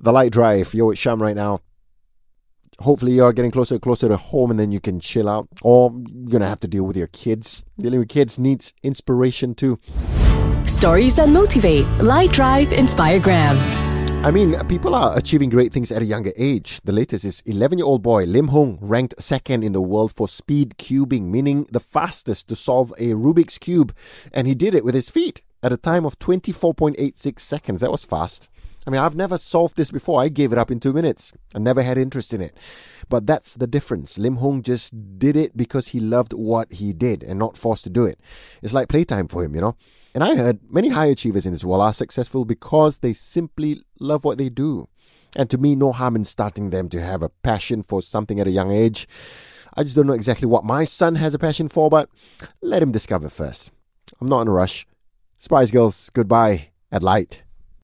The Lite Drive. You're with Sham right now. Hopefully, you're getting closer and closer to home and then you can chill out. Or you're going to have to deal with your kids. Dealing with kids needs inspiration too. Stories that motivate. Lite Drive Inspiregram. I mean, people are achieving great things at a younger age. The latest is 11 year old boy Lim Hung ranked second in the world for speed cubing, meaning the fastest to solve a Rubik's Cube. And he did it with his feet at a time of 24.86 seconds. That was fast. I mean, I've never solved this before. I gave it up in two minutes. I never had interest in it. But that's the difference. Lim Hung just did it because he loved what he did and not forced to do it. It's like playtime for him, you know? And I heard many high achievers in this world are successful because they simply love what they do. And to me, no harm in starting them to have a passion for something at a young age. I just don't know exactly what my son has a passion for, but let him discover first. I'm not in a rush. Spice Girls, goodbye at light.